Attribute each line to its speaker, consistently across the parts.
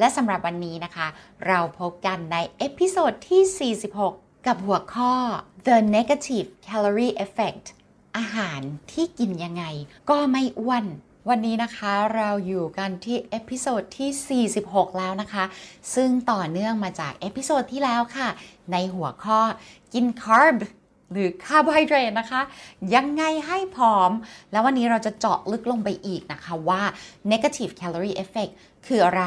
Speaker 1: และสำหรับวันนี้นะคะ เราพบกันใน episode ที่ 46 กับหัวข้อ The Negative Calorie Effect อาหารที่กินยังไงก็ไม่อ้วน วันนี้นะคะเราอยู่กันที่ episode ที่ 46 แล้วนะคะ ซึ่งต่อเนื่องมาจาก episode ที่แล้วค่ะ ในหัวข้อกิน carb หรือคาร์โบไฮเดรตนะคะ ยังไงให้ผอม แล้ววันนี้เราจะเจาะลึกลงไปอีกนะคะว่า negative calorie effect คืออะไร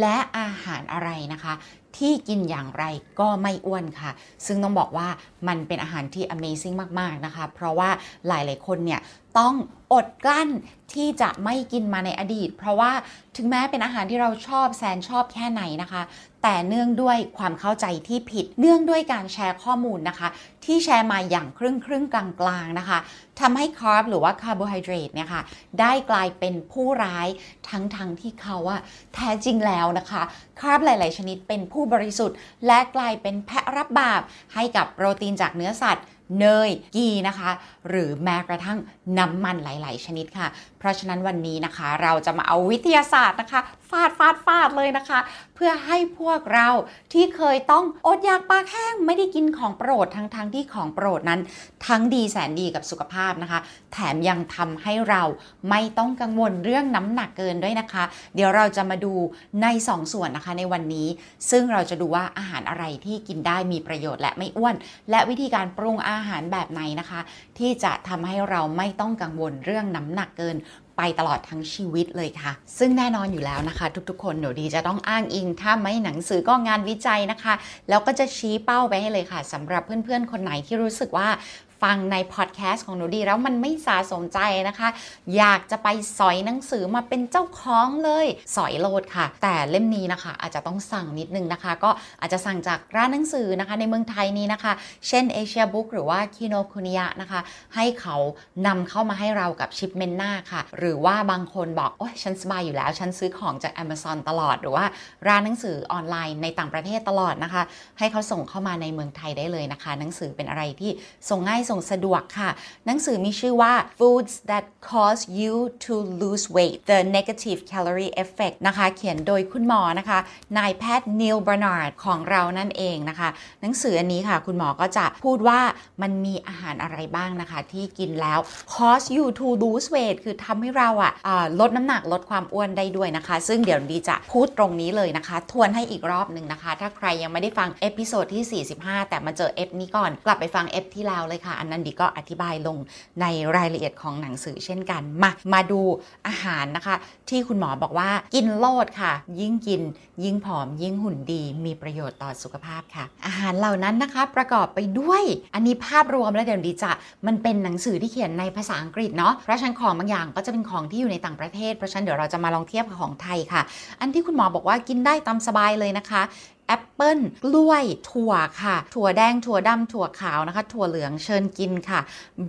Speaker 1: และอาหารอะไรนะคะ ที่กินอย่างไรก็ไม่อ้วนค่ะ ซึ่งต้องบอกว่ามันเป็นอาหารที่ amazing มากๆนะคะ เพราะว่าหลายๆคนเนี่ยต้องอดกลั้นที่จะไม่กินมาในอดีต เพราะว่าถึงแม้เป็นอาหารที่เราชอบแสนชอบแค่ไหนนะคะ แต่เนื่องด้วยความเข้าใจที่ผิด เนื่องด้วยการแชร์ข้อมูลนะคะ ที่แชร์มาอย่างครึ่งครึ่งกลางกลางๆนะคะ ทำให้ carb หรือว่าคาร์โบไฮเดรตเนี่ยค่ะได้กลายเป็นผู้ร้ายทั้งๆ ที่เขาอะแท้จริงแล้วนะคะ carb หลายๆ ชนิดเป็นผู้บริสุทธิ์ และกลายเป็นแพะรับบาป ให้กับโปรตีนจากเนื้อสัตว์เนย ghee นะคะ หรือแม้กระทั่งน้ำมันหลาย ๆ ชนิดค่ะ เพราะฉะนั้นวันนี้นะคะ เราจะมาเอาวิทยาศาสตร์นะคะ ฟาดฟาดฟาดเลยนะคะ เพื่อให้พวกเราที่เคยต้องอดอยากปากแห้งไม่ได้กินของโปรดทั้งๆ ที่ของโปรดนั้น ทั้งดีแสนดีกับสุขภาพนะคะ แถมยังทำให้เราไม่ต้องกังวลเรื่องน้ำหนักเกินด้วยนะคะ เดี๋ยวเราจะมาดูใน 2 ส่วนนะคะในวันนี้ ซึ่งเราจะดูว่าอาหารอะไรที่กินได้มีประโยชน์และไม่อ้วน และวิธีการปรุงอาหารแบบไหนนะคะ ที่จะทำให้เราไม่ต้องกังวลเรื่องน้ำหนักเกิน ไปตลอดทั้งชีวิตเลยค่ะ ซึ่งแน่นอนอยู่แล้วนะคะ ทุกๆ คนเดี๋ยวดีจะต้องอ้างอิง ถ้าไม่หนังสือก็งานวิจัยนะคะ แล้วก็จะชี้เป้าไปให้เลยค่ะสำหรับเพื่อนๆ คนไหนที่รู้สึกว่า ฟังในพอดแคสต์ของหนูดีแล้วมันไม่สาสมใจนะคะ อยากจะไปสอยหนังสือมาเป็นเจ้าของเลย สอยโลดค่ะ แต่เล่มนี้นะคะ อาจจะต้องสั่งนิดนึงนะคะ ก็อาจจะสั่งจากร้านหนังสือนะคะ ในเมืองไทยนี้นะคะ เช่น Asia Book หรือว่า Kinokuniya นะคะ ให้เขานำเข้ามาให้เรากับชิปเมนหน้าค่ะ หรือว่าบางคนบอกโอ้ยฉันสบายอยู่แล้ว ฉันซื้อของจาก Amazon ตลอด หรือว่าร้านหนังสือออนไลน์ในต่างประเทศตลอดนะคะ ให้เขาส่งเข้ามาในเมืองไทยได้เลยนะคะ หนังสือเป็นอะไรที่ส่งง่ายส่งสะดวกค่ะ หนังสือมีชื่อว่า Foods that cause you to lose weight the negative calorie effect นะคะ เขียนโดยคุณหมอนะคะ นายแพทย์ Neal Barnard ของเรานั่นเองนะคะ หนังสืออันนี้ค่ะ คุณหมอก็จะพูดว่ามันมีอาหารอะไรบ้างนะคะ ที่กินแล้ว cause you to lose weight คือทำให้เราอะอะลดน้ำหนักลดความอ้วนได้ด้วยนะคะ ซึ่งเดี๋ยวดีจะพูดตรงนี้เลยนะคะ ทวนให้อีกรอบหนึ่งนะคะ ถ้าใครยังไม่ได้ฟัง episode ที่ 45 แต่มาเจอเอฟนี้ก่อน กลับไปฟังเอฟที่แล้วเลยค่ะอันนั้นดีก็อธิบายลงในรายละเอียดของหนังสือเช่นกันมามาดูอาหารนะคะ ที่คุณหมอบอกว่ากินโลดค่ะ ยิ่งกิน ยิ่งผอม ยิ่งหุ่นดี มีประโยชน์ต่อสุขภาพค่ะ อาหารเหล่านั้นนะคะประกอบไปด้วยอันนี้ภาพรวมแล้วเดี๋ยวดีจะมันเป็นหนังสือที่เขียนในภาษาอังกฤษเนาะเพราะฉะนันของบางอย่างก็จะเป็นของที่อยู่ในต่างประเทศเพราะฉะนั้นเดี๋ยวเราจะมาลองเทียบกับของไทยค่ะ อันที่คุณหมอบอกว่ากินได้ตามสบายเลยนะคะ แอปเปิ้ลกล้วยถั่วค่ะ ถั่วแดงถั่วดำถั่วขาวนะคะ ถั่วเหลืองเชิญกินค่ะ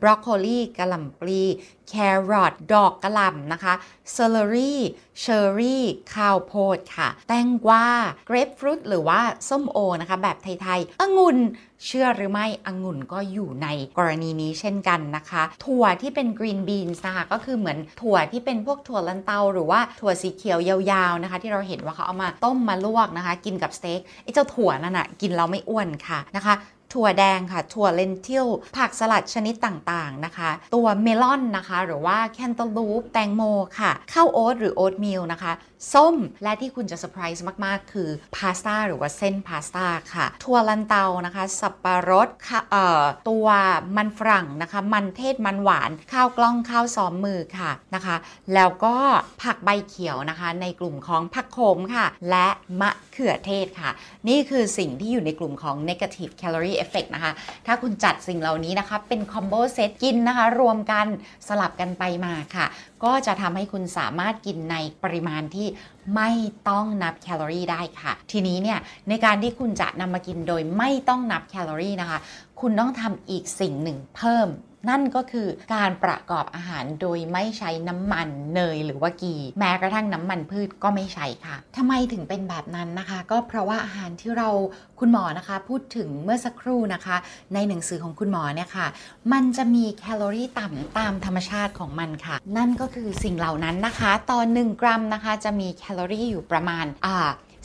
Speaker 1: บรอกโคลีกะหล่ำปลี แครอทดอกกะหล่ำนะคะ celery เชอร์รี่ข้าวโพดค่ะ แตงกวาเกรปฟรุตหรือว่าส้มโอนะคะ แบบไทยๆองุ่นเชื่อหรือไม่องุ่นก็อยู่ในกรณีนี้เช่นกันนะคะ ถั่วที่เป็น green beans นะคะก็คือเหมือนถั่วที่เป็นพวกถั่วลันเตา หรือว่าถั่วสีเขียวยาวๆนะคะ ที่เราเห็นว่าเขาเอามาต้มมาลวกนะคะ กินกับสเต็กไอ้เจ้าถั่วนั่นอะกินแล้วไม่อ้วนค่ะนะคะ ถั่วแดงค่ะ ถั่ว lentil ผักสลัดชนิดต่างๆนะคะ ตัวเมลอนนะคะ หรือว่าแคนตาลูป แตงโมค่ะข้าวโอ๊ตหรือ oatmeal นะคะ ส้มและที่คุณจะเซอร์ไพรส์มากๆ คือพาสต้าหรือว่าเส้นพาสต้าค่ะ ถั่วลันเตานะคะ สับปะรดค่ะเอ่อตัวมันฝรั่งนะคะ มันเทศมันหวาน ข้าวกล้องข้าวซ้อมมือค่ะนะคะ แล้วก็ผักใบเขียวนะคะ ในกลุ่มของผักโขมค่ะ และมะเขือเทศค่ะ นี่คือสิ่งที่อยู่ในกลุ่มของ negative calorie effect นะคะ ถ้าคุณจัดสิ่งเหล่านี้นะคะ เป็น combo set กินนะคะ รวมกันสลับกันไปมาค่ะ ก็จะทำให้คุณสามารถกินในปริมาณที่ไม่ต้องนับแคลอรี่ได้ค่ะ ทีนี้เนี่ย ในการที่คุณจะนำมากินโดยไม่ต้องนับแคลอรี่นะคะ คุณต้องทำอีกสิ่งหนึ่งเพิ่ม นั่นก็คือการประกอบอาหารโดยไม่ใช้น้ำมันเนยหรือว่ากี แม้กระทั่งน้ำมันพืชก็ไม่ใช้ค่ะทำไมถึงเป็นแบบนั้นนะคะ ก็เพราะว่าอาหารที่เราคุณหมอนะคะพูดถึงเมื่อสักครู่นะคะ ในหนังสือของคุณหมอเนี่ยค่ะ มันจะมีแคลอรี่ต่ำตามธรรมชาติของมันค่ะ นั่นก็คือสิ่งเหล่านั้นนะคะต่อ1กรัมนะคะ จะมีแคลอรี่อยู่ประมาณอ่า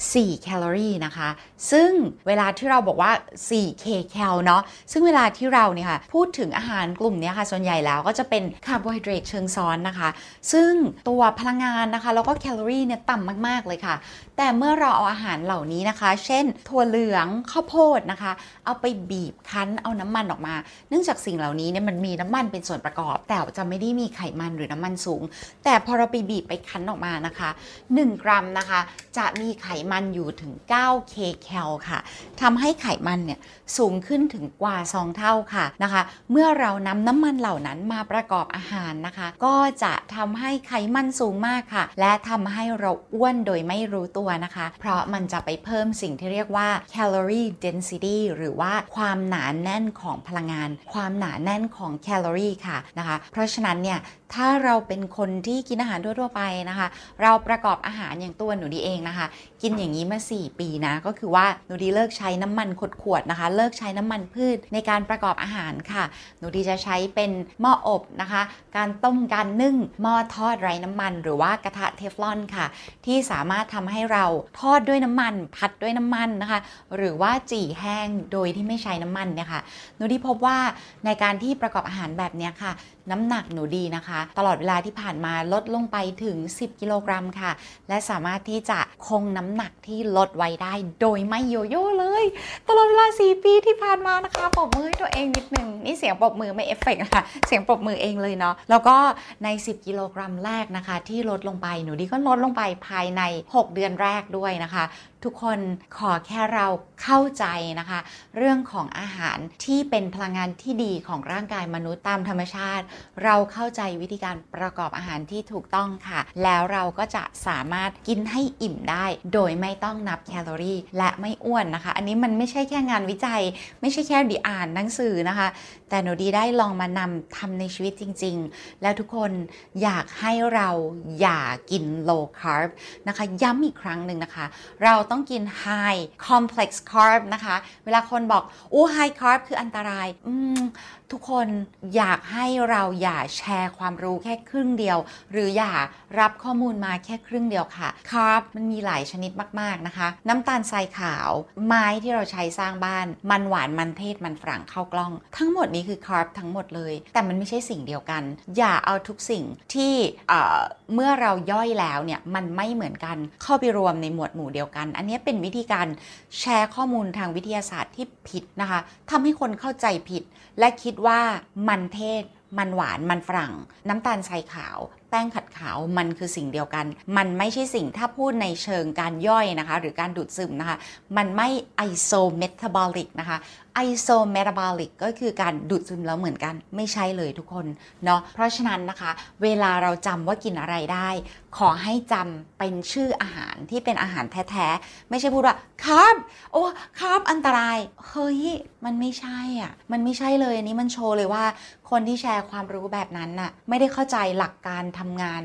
Speaker 1: 4 แคลอรี่นะคะ ซึ่งเวลาที่เราบอกว่า 4 kcal เนาะ ซึ่งเวลาที่เราเนี่ยค่ะพูดถึงอาหารกลุ่มนี้ค่ะ ส่วนใหญ่แล้วก็จะเป็นคาร์โบไฮเดรตเชิงซ้อนนะคะ ซึ่งตัวพลังงานนะคะ แล้วก็แคลอรี่เนี่ยต่ำมาก ๆ เลยค่ะ แต่เมื่อเราเอาอาหารเหล่านี้นะคะ เช่น ถั่วเหลือง ข้าวโพดนะคะ เอาไปบีบคั้น เอาน้ำมันออกมา เนื่องจากสิ่งเหล่านี้เนี่ยมันมีน้ำมันเป็นส่วนประกอบ แต่จะไม่ได้มีไขมันหรือน้ำมันสูง แต่พอเราไปบีบไปคั้นออกมานะคะ 1 กรัมนะคะ จะมีไขมันอยู่ถึง 9 k แคลค่ะทำให้ไขมันเนี่ยสูงขึ้นถึงกว่า 2 เท่าค่ะนะคะ เมื่อเรานำน้ำมันเหล่านั้นมาประกอบอาหารนะคะ ก็จะทำให้ไขมันสูงมากค่ะ และทำให้เราอ้วนโดยไม่รู้ตัวนะคะ เพราะมันจะไปเพิ่มสิ่งที่เรียกว่า calorie density หรือว่าความหนาแน่นของพลังงาน ความหนาแน่นของแคลอรี่ค่ะนะคะ เพราะฉะนั้นเนี่ยถ้าเราเป็นคนที่กินอาหารทั่วๆไปนะคะ เราประกอบอาหารอย่างตัวหนูดีเองนะคะ กินอย่างนี้มา 4 ปีนะ ก็คือว่าหนูดีเลิกใช้น้ำมันขวดๆนะคะ เลิกใช้น้ำมันพืชในการประกอบอาหารค่ะ หนูดีจะใช้เป็นหม้ออบนะคะ การต้มการนึ่งหม้อทอดไร้น้ำมัน หรือว่ากระทะเทฟลอนค่ะ ที่สามารถทำให้เราทอดด้วยน้ำมัน ผัดด้วยน้ำมันนะคะ หรือว่าจี่แห้งโดยที่ไม่ใช้น้ำมันเนี่ยค่ะหนูดีพบว่าในการที่ประกอบอาหารแบบนี้ค่ะ น้ำหนักหนูดีนะคะตลอดเวลาที่ผ่านมาลดลงไปถึง 10 กิโลกรัมค่ะ และสามารถที่จะคงน้ำหนักที่ลดไว้ได้โดยไม่โยโย่เลย ตลอดเวลา 4 ปีที่ผ่านมานะคะปรบมือให้ตัวเองนิดหนึ่งนี่เสียงปรบมือไม่เอฟเฟกต์นะคะเสียงปรบมือเองเลยเนาะแล้วก็ใน 10 กิโลกรัมแรกนะคะ ที่ลดลงไปหนูดีก็ลดลงไปภายใน 6 เดือนแรกด้วยนะคะทุกคนขอแค่เราเข้าใจนะคะ เรื่องของอาหารที่เป็นพลังงานที่ดีของร่างกายมนุษย์ตามธรรมชาติ เราเข้าใจวิธีการประกอบอาหารที่ถูกต้องค่ะ แล้วเราก็จะสามารถกินให้อิ่มได้ โดยไม่ต้องนับแคลอรี่ และไม่อ้วนนะคะ อันนี้มันไม่ใช่แค่งานวิจัย ไม่ใช่แค่ดีอ่านหนังสือนะคะ แต่หนูดีได้ลองมานำทำในชีวิตจริง ๆ แล้วทุกคนอยากให้เราอย่ากิน low carb นะคะ ย้ำอีกครั้งหนึ่งนะคะ เราต้ององกิน high complex carb นะคะ เวลาคนบอกอู้ high carb คืออันตรายอืมทุกคนอยากให้เราอย่าแชร์ความรู้แค่ครึ่งเดียว หรืออย่ารับข้อมูลมาแค่ครึ่งเดียวค่ะคาร์บมันมีหลายชนิดมากๆนะคะ น้ำตาลทรายขาว ไม้ที่เราใช้สร้างบ้าน มันหวานมันเทศมันฝรั่งเข้ากล้อง ทั้งหมดนี้คือคาร์บทั้งหมดเลย แต่มันไม่ใช่สิ่งเดียวกัน อย่าเอาทุกสิ่งที่เอ่อเมื่อเราย่อยแล้วเนี่ยมันไม่เหมือนกันเข้าไปรวมในหมวดหมู่เดียวกัน อันนี้เป็นวิธีการแชร์ข้อมูลทางวิทยาศาสตร์ที่ผิดนะคะทำให้คนเข้าใจผิดและคิดว่ามันเทศ มันหวาน มันฝรั่ง น้ำตาลทรายขาวแป้งขัดขาวมันคือสิ่งเดียวกัน มันไม่ใช่สิ่งถ้าพูดในเชิงการย่อยนะคะ หรือการดูดซึมนะคะ มันไม่ไอโซเมตาบอลิกนะคะไอโซเมตาบอลิกก็คือการดูดซึมแล้วเหมือนกันไม่ใช่เลยทุกคนเนาะเพราะฉะนั้นนะคะ เวลาเราจำว่ากินอะไรได้ ขอให้จำเป็นชื่ออาหารที่เป็นอาหารแท้ๆ ไม่ใช่พูดว่าคาร์บโอ้คาร์บอันตราย เฮ้ย มันไม่ใช่อะ มันไม่ใช่เลยอันนี้มันโชว์เลยว่า คนที่แชร์ความรู้แบบนั้นน่ะไม่ได้เข้าใจหลักการทำงาน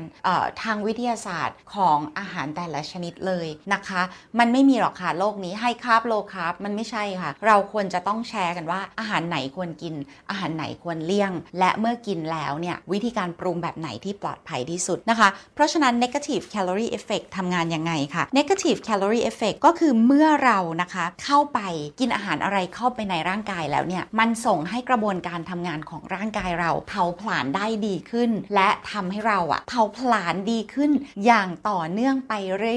Speaker 1: ทางวิทยาศาสตร์ของอาหารแต่ละชนิดเลยนะคะ มันไม่มีหรอกค่ะโลกนี้ให้คาร์บโลคาร์บมันไม่ใช่ค่ะ เราควรจะต้องแชร์กันว่าอาหารไหนควรกิน อาหารไหนควรเลี่ยง และเมื่อกินแล้วเนี่ยวิธีการปรุงแบบไหนที่ปลอดภัยที่สุดนะคะ เพราะฉะนั้น negative calorie effect ทำงานยังไงค่ะ negative calorie effect ก็คือเมื่อเรานะคะเข้าไปกินอาหารอะไรเข้าไปในร่างกายแล้วเนี่ยมันส่งให้กระบวนการทำงานของร่างกายเราเผาผลาญได้ดีขึ้น และทำให้เราอะเผาผลาญดีขึ้นอย่างต่อเนื่องไป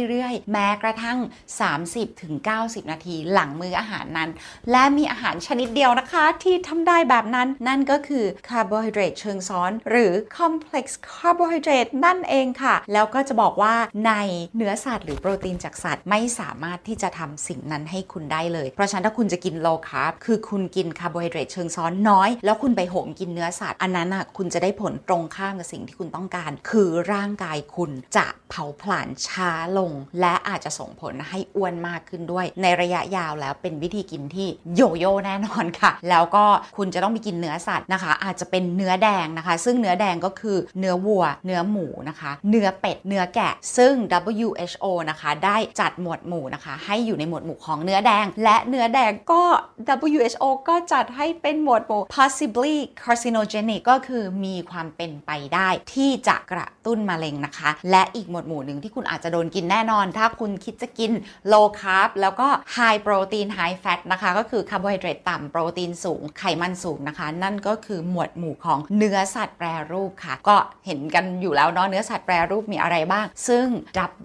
Speaker 1: เรื่อยๆ แม้กระทั่ง 30-90 นาทีหลังมื้ออาหารนั้น และมีอาหารชนิดเดียวนะคะ ที่ทำได้แบบนั้น นั่นก็คือคาร์โบไฮเดรตเชิงซ้อน หรือ complex carbohydrate นั่นเองค่ะ แล้วก็จะบอกว่าในเนื้อสัตว์หรือโปรตีนจากสัตว์ ไม่สามารถที่จะทำสิ่งนั้นให้คุณได้เลย เพราะฉะนั้นถ้าคุณจะกิน low carb คือคุณกินคาร์โบไฮเดรตเชิงซ้อนน้อย แล้วคุณไปโหมกินเนื้อสัตว์ อันนั้นอะคุณจะได้ผลตรงข้ามกับสิ่งที่คุณต้องการคือร่างกายคุณจะเผาผลาญช้าลง และอาจจะส่งผลให้อ้วนมากขึ้นด้วย ในระยะยาวแล้วเป็นวิธีกินที่โยโย่แน่นอนค่ะ แล้วก็คุณจะต้องไปกินเนื้อสัตว์นะคะ อาจจะเป็นเนื้อแดงนะคะ ซึ่งเนื้อแดงก็คือเนื้อวัว เนื้อหมูนะคะ เนื้อเป็ด เนื้อแกะ ซึ่ง WHO นะคะ ได้จัดหมวดหมู่นะคะ ให้อยู่ในหมวดหมู่ของเนื้อแดง และเนื้อแดงก็ WHO ก็จัดให้เป็นหมวดหมู่ possibly carcinogenic ก็คือมีความเป็นไปได้ที่จะกระตุ้นมะเร็งนะคะ และอีกหมวดหมู่หนึ่งที่คุณอาจจะโดนกินแน่นอน ถ้าคุณคิดจะกิน low carb แล้วก็ high protein high fat นะคะ ก็คือคาร์โบไฮเดรตต่ำโปรตีนสูงไขมันสูงนะคะ นั่นก็คือหมวดหมู่ของเนื้อสัตว์แปรรูปค่ะ ก็เห็นกันอยู่แล้วเนาะเนื้อสัตว์แปรรูปมีอะไรบ้าง ซึ่ง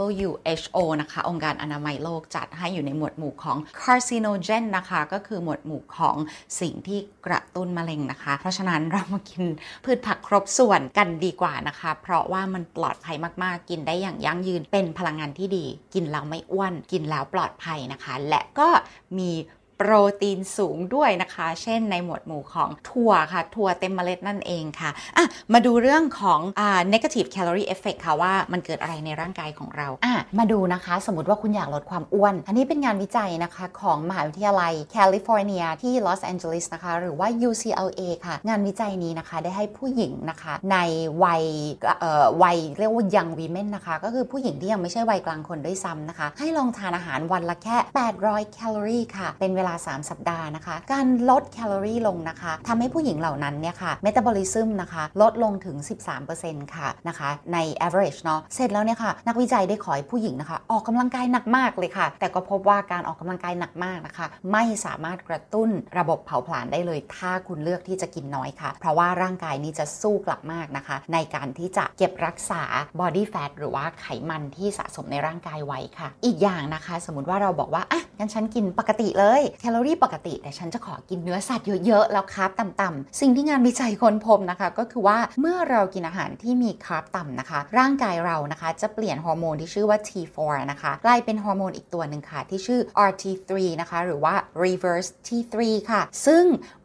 Speaker 1: WHO นะคะ องค์การอนามัยโลกจัดให้อยู่ในหมวดหมู่ของ carcinogen นะคะ ก็คือหมวดหมู่ของสิ่งที่กระตุ้นมะเร็งนะคะ เพราะฉะนั้นเรามากินพืชผักครบส่วนกันดีกว่านะคะ เพราะว่ามันปลอดภัยมากๆ กินได้อย่างยั่งยืน เป็นพลังงานที่ดี กินแล้วไม่อ้วน กินแล้วปลอดภัยนะคะ และก็มี โปรตีนสูงด้วยนะคะ เช่นในหมวดหมู่ของถั่วค่ะ ถั่วเต็มเมล็ดนั่นเองค่ะอะ มาดูเรื่องของอ่า negative calorie effect ค่ะว่ามันเกิดอะไรในร่างกายของเราอะมาดูนะคะ สมมติว่าคุณอยากลดความอ้วน อันนี้เป็นงานวิจัยนะคะ ของมหาวิทยาลัยแคลิฟอร์เนียที่ลอสแอนเจลิสนะคะ หรือว่า UCLA ค่ะ งานวิจัยนี้นะคะได้ให้ผู้หญิงนะคะ ในวัยเอ่อวัยเรียกว่า young women นะคะ ก็คือผู้หญิงที่ยังไม่ใช่วัยกลางคนด้วยซ้ำนะคะ ให้ลองทานอาหารวันละแค่ 800 แคลอรี่ค่ะ เป็นเวลาา 3 สัปดาห์นะคะ การลดแคลอรี่ลงนะคะทำให้ผู้หญิงเหล่านั้นเนี่ยค่ะเมตาบอลิซึมนะคะลดลงถึง 13%ค่ะนะคะใน average เนาะเสร็จแล้วเนี่ยค่ะนักวิจัยได้ขอให้ผู้หญิงนะคะ ออกกำลังกายหนักมากเลยค่ะ แต่ก็พบว่าการออกกำลังกายหนักมากนะคะ ไม่สามารถกระตุ้นระบบเผาผลาญได้เลย ถ้าคุณเลือกที่จะกินน้อยค่ะ เพราะว่าร่างกายนี้จะสู้กลับมากนะคะ ในการที่จะเก็บรักษา body fat หรือว่าไขมันที่สะสมในร่างกายไว้ค่ะ อีกอย่างนะคะ สมมติว่าเราบอกว่าอะงั้นฉันกินปกติเลยแคลอรี่ปกติแต่ฉันจะขอกินเนื้อสัตว์เยอะๆ แล้วคาร์บต่ำๆ สิ่งที่งานวิจัยค้นพบนะคะ ก็คือว่าเมื่อเรากินอาหารที่มีคาร์บต่ำนะคะ ร่างกายเรานะคะจะเปลี่ยนฮอร์โมนที่ชื่อว่า T4 นะคะกลายเป็นฮอร์โมนอีกตัวหนึ่งค่ะ ที่ชื่อ RT3 นะคะ หรือว่า reverse T3 ค่ะ ซึ่ง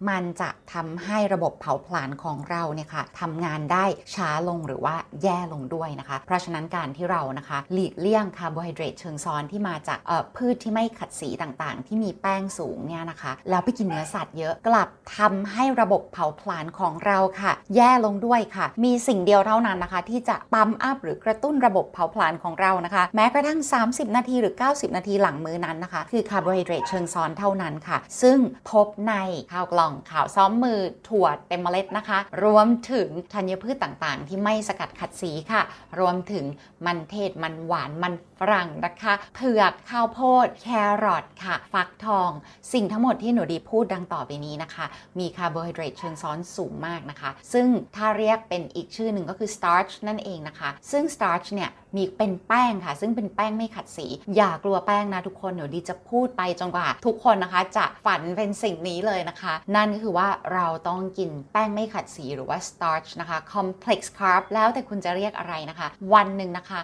Speaker 1: มันจะทำให้ระบบเผาผลาญของเราเนี่ยค่ะทำงานได้ช้าลงหรือว่าแย่ลงด้วยนะคะ เพราะฉะนั้นการที่เรานะคะหลีกเลี่ยงคาร์โบไฮเดรตเชิงซ้อนที่มาจากพืชที่ไม่ขัดสีต่างๆ ที่มีแป้งสูงเนี่ยนะคะ แล้วไปกินเนื้อสัตว์เยอะกลับทำให้ระบบเผาผลาญของเราค่ะ แย่ลงด้วยค่ะ มีสิ่งเดียวเท่านั้นนะคะ ที่จะ pump up หรือกระตุ้นระบบเผาผลาญของเรานะคะ แม้กระทั่ง 30 นาทีหรือ 90 นาทีหลังมื้อนั้นนะคะ คือคาร์โบไฮเดรตเชิงซ้อนเท่านั้นค่ะ ซึ่งพบในข้าวกล่องข้าวซ้อมมือถั่วเต็มเมล็ดนะคะ รวมถึงธัญพืชต่างๆ ที่ไม่สกัดขัดสีค่ะ รวมถึงมันเทศมันหวานมันฝรั่งนะคะเผือกข้าวโพด แครอทค่ะ ฟักทองสิ่งทั้งหมดที่หนูดีพูดดังต่อไปนี้นะคะ มีคาร์โบไฮเดรตเชิงซ้อนสูงมากนะคะ ซึ่งถ้าเรียกเป็นอีกชื่อหนึ่งก็คือ starch นั่นเองนะคะ ซึ่ง starch เนี่ย มีเป็นแป้งค่ะ ซึ่งเป็นแป้งไม่ขัดสี อย่ากลัวแป้งนะทุกคนเดี๋ยวดีจะพูดไปจนกว่า ทุกคนนะคะจะฝันเป็นสิ่งนี้เลยนะคะ นั่นก็คือว่าเราต้องกินแป้งไม่ขัดสีหรือว่า starch นะคะ complex carb แล้วแต่คุณจะเรียกอะไรนะคะ วันหนึ่งนะคะ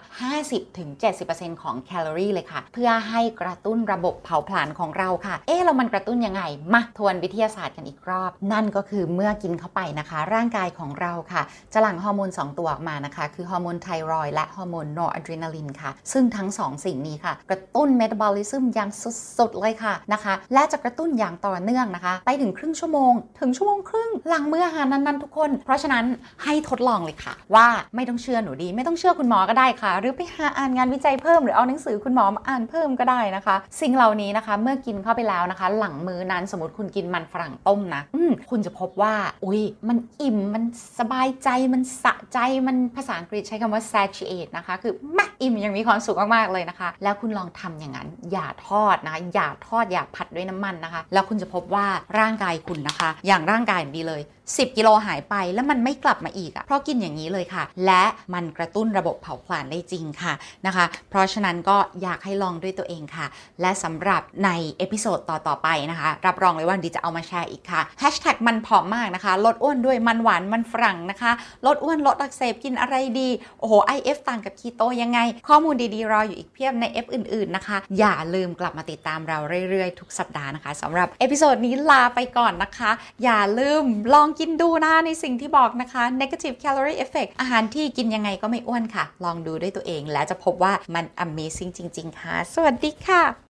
Speaker 1: 50-70%ของแคลอรี่เลยค่ะ เพื่อให้กระตุ้นระบบเผาผลาญของเราค่ะ เอ๊ะแล้วมันกระตุ้นยังไง มาทวนวิทยาศาสตร์กันอีกรอบ นั่นก็คือเมื่อกินเข้าไปนะคะ ร่างกายของเราค่ะ จะหลั่งฮอร์โมน 2 ตัวออกมานะคะ คือฮอร์โมนไทรอยด์และฮอร์โมนนอร์อะดรีนาลินค่ะ ซึ่งทั้ง2สิ่งนี้ค่ะ กระตุ้นเมตาบอลิซึมอย่างสุดๆเลยค่ะนะคะ และจะกระตุ้นอย่างต่อเนื่องนะคะ ไปถึงครึ่งชั่วโมง ถึงชั่วโมงครึ่งหลังมื้ออาหารนั้นๆทุกคน เพราะฉะนั้นให้ทดลองเลยค่ะ ว่าไม่ต้องเชื่อหนูดี ไม่ต้องเชื่อคุณหมอก็ได้ค่ะ หรือไปหาอ่านงานวิจัยเพิ่มหรือเอาหนังสือคุณหมอมาอ่านเพิ่มก็ได้นะคะ สิ่งเหล่านี้นะคะ เมื่อกินเข้าไปแล้วนะคะ หลังมื้อนั้นสมมติคุณกินมันฝรั่งต้มนะอืมคุณจะพบว่า อุ้ยมันอิ่มมันสบายใจมันสะใจมันภาษาอังกฤษใช้คำว่า satiate นะคะคือแม่ อิ่มยังมีความสุขมากๆเลยนะคะ แล้วคุณลองทำอย่างนั้น อย่าทอดนะอย่าทอดอย่าผัดด้วยน้ำมันนะคะ แล้วคุณจะพบว่าร่างกายคุณนะคะ อย่างร่างกายดีเลย 10 กิโลหายไปแล้วมันไม่กลับมาอีกอะเพราะกินอย่างนี้เลยค่ะ และมันกระตุ้นระบบเผาผลาญได้จริงค่ะนะคะ เพราะฉะนั้นก็อยากให้ลองด้วยตัวเองค่ะ และสำหรับใน episode ต่อๆไปนะคะ รับรองเลยว่าดีจะเอามาแชร์อีกค่ะแฮชแท็กมันผอมมากนะคะ ลดอ้วนด้วยมันหวานมันฝรั่งนะคะ ลดอ้วนลดอักเสบกินอะไรดีโอ้โห IF ต่างกับคีโตยังไงข้อมูลดีๆ รออยู่อีกเพียบใน EP อื่นๆนะคะ อย่าลืมกลับมาติดตามเราเรื่อยๆ ทุกสัปดาห์นะคะสำหรับเอพิโซดนี้ลาไปก่อนนะคะ อย่าลืมลองกินดูนะในสิ่งที่บอกนะคะ negative calorie effect อาหารที่กินยังไงก็ไม่อ้วนค่ะ ลองดูด้วยตัวเองแล้วจะพบว่ามัน amazing จริง ๆ ค่ะ สวัสดีค่ะ